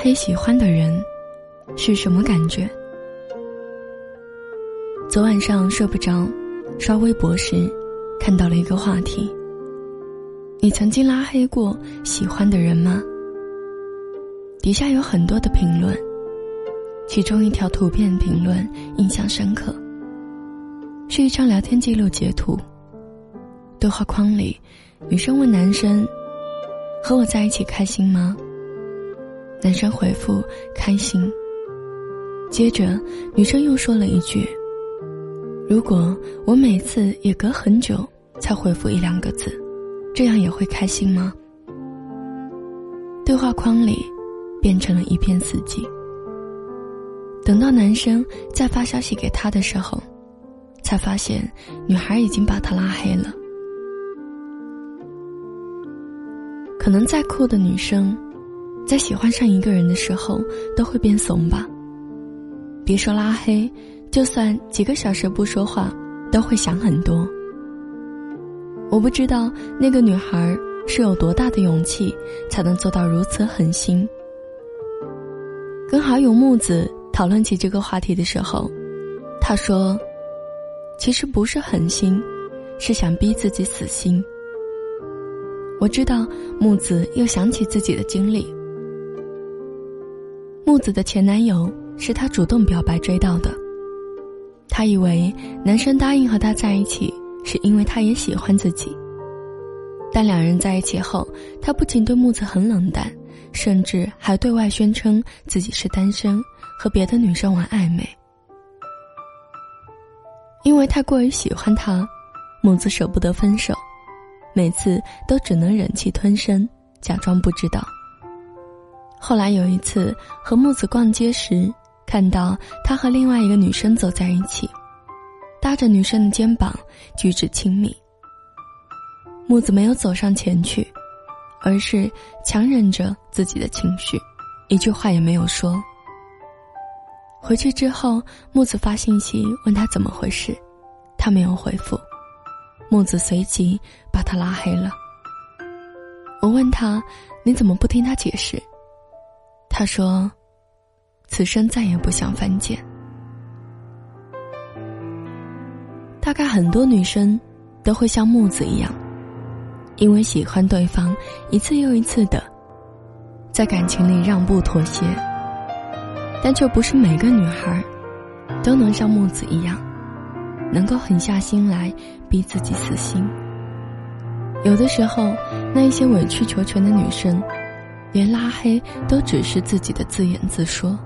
黑喜欢的人是什么感觉？昨晚上睡不着，刷微博时看到了一个话题：你曾经拉黑过喜欢的人吗？底下有很多的评论，其中一条图片评论印象深刻，是一张聊天记录截图。对话框里，女生问男生：“和我在一起开心吗？”男生回复：“开心。”接着，女生又说了一句：“如果我每次也隔很久才回复一两个字，这样也会开心吗？”对话框里变成了一片死寂。等到男生再发消息给她的时候，才发现女孩已经把他拉黑了。可能再酷的女生，在喜欢上一个人的时候都会变怂吧。别说拉黑，就算几个小时不说话，都会想很多。我不知道那个女孩是有多大的勇气，才能做到如此狠心。跟好友木子讨论起这个话题的时候，他说：“其实不是狠心，是想逼自己死心。”我知道木子又想起自己的经历。木子的前男友是她主动表白追到的。她以为男生答应和她在一起是因为他也喜欢自己。但两人在一起后，他不仅对木子很冷淡，甚至还对外宣称自己是单身，和别的女生玩暧昧。因为太过于喜欢他，木子舍不得分手。每次都只能忍气吞声，假装不知道。后来有一次和木子逛街时，看到他和另外一个女生走在一起，搭着女生的肩膀，举止亲密。木子没有走上前去，而是强忍着自己的情绪，一句话也没有说。回去之后，木子发信息问他怎么回事，他没有回复。木子随即把他拉黑了。我问他：“你怎么不听他解释？”他说：“此生再也不想犯贱。”大概很多女生都会像木子一样，因为喜欢对方，一次又一次的在感情里让步妥协，但却不是每个女孩都能像木子一样。能够狠下心来逼自己死心。有的时候，那一些委曲求全的女生，连拉黑都只是自己的自言自说。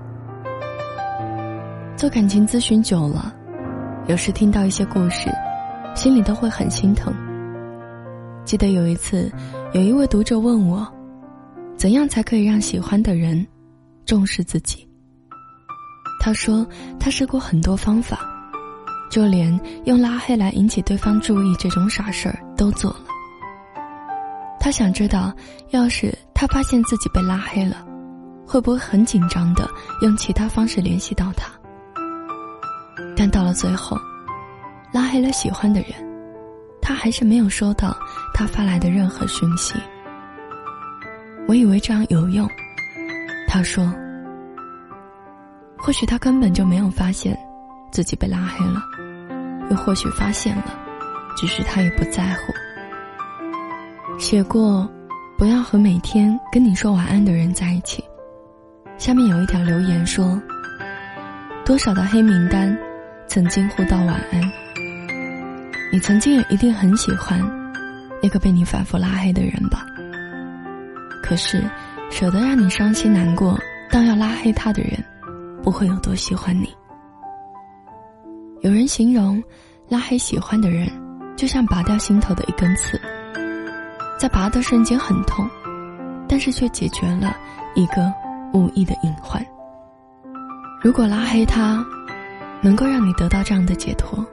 做感情咨询久了，有时听到一些故事，心里都会很心疼。记得有一次，有一位读者问我，怎样才可以让喜欢的人重视自己？他说他试过很多方法。就连用拉黑来引起对方注意这种傻事儿都做了。他想知道，要是他发现自己被拉黑了，会不会很紧张的用其他方式联系到他？但到了最后，拉黑了喜欢的人，他还是没有收到他发来的任何讯息。我以为这样有用，他说，或许他根本就没有发现自己被拉黑了。又或许发现了，只是他也不在乎。写过，不要和每天跟你说晚安的人在一起。下面有一条留言说：多少的黑名单，曾经互道晚安。你曾经也一定很喜欢那个被你反复拉黑的人吧？可是，舍得让你伤心难过，当要拉黑他的人，不会有多喜欢你。有人形容，拉黑喜欢的人，就像拔掉心头的一根刺，在拔的瞬间很痛，但是却解决了一个无意的隐患。如果拉黑他，能够让你得到这样的解脱，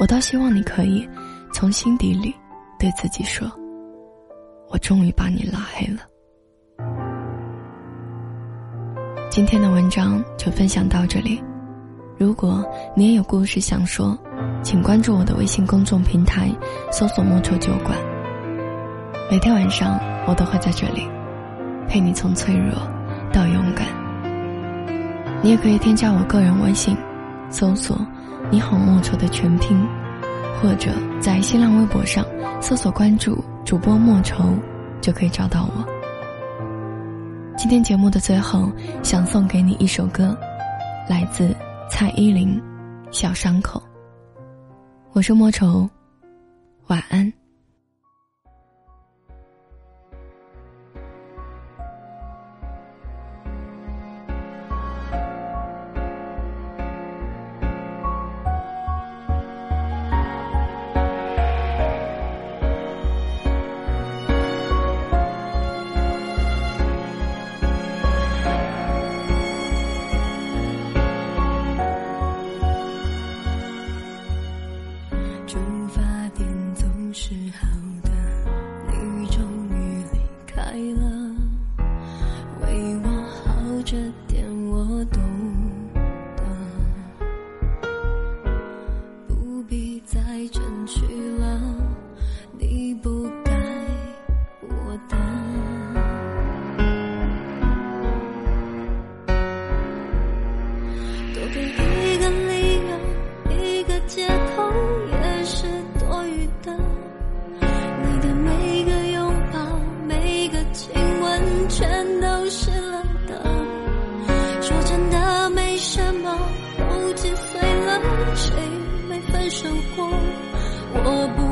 我倒希望你可以从心底里对自己说：“我终于把你拉黑了。”今天的文章就分享到这里。如果你也有故事想说，请关注我的微信公众平台，搜索“莫愁酒馆”。每天晚上，我都会在这里，陪你从脆弱到勇敢。你也可以添加我个人微信，搜索“你好莫愁”的全拼，或者在新浪微博上搜索关注主播莫愁，就可以找到我。今天节目的最后，想送给你一首歌，来自蔡依林，《小伤口》。我是莫愁，晚安。春风我不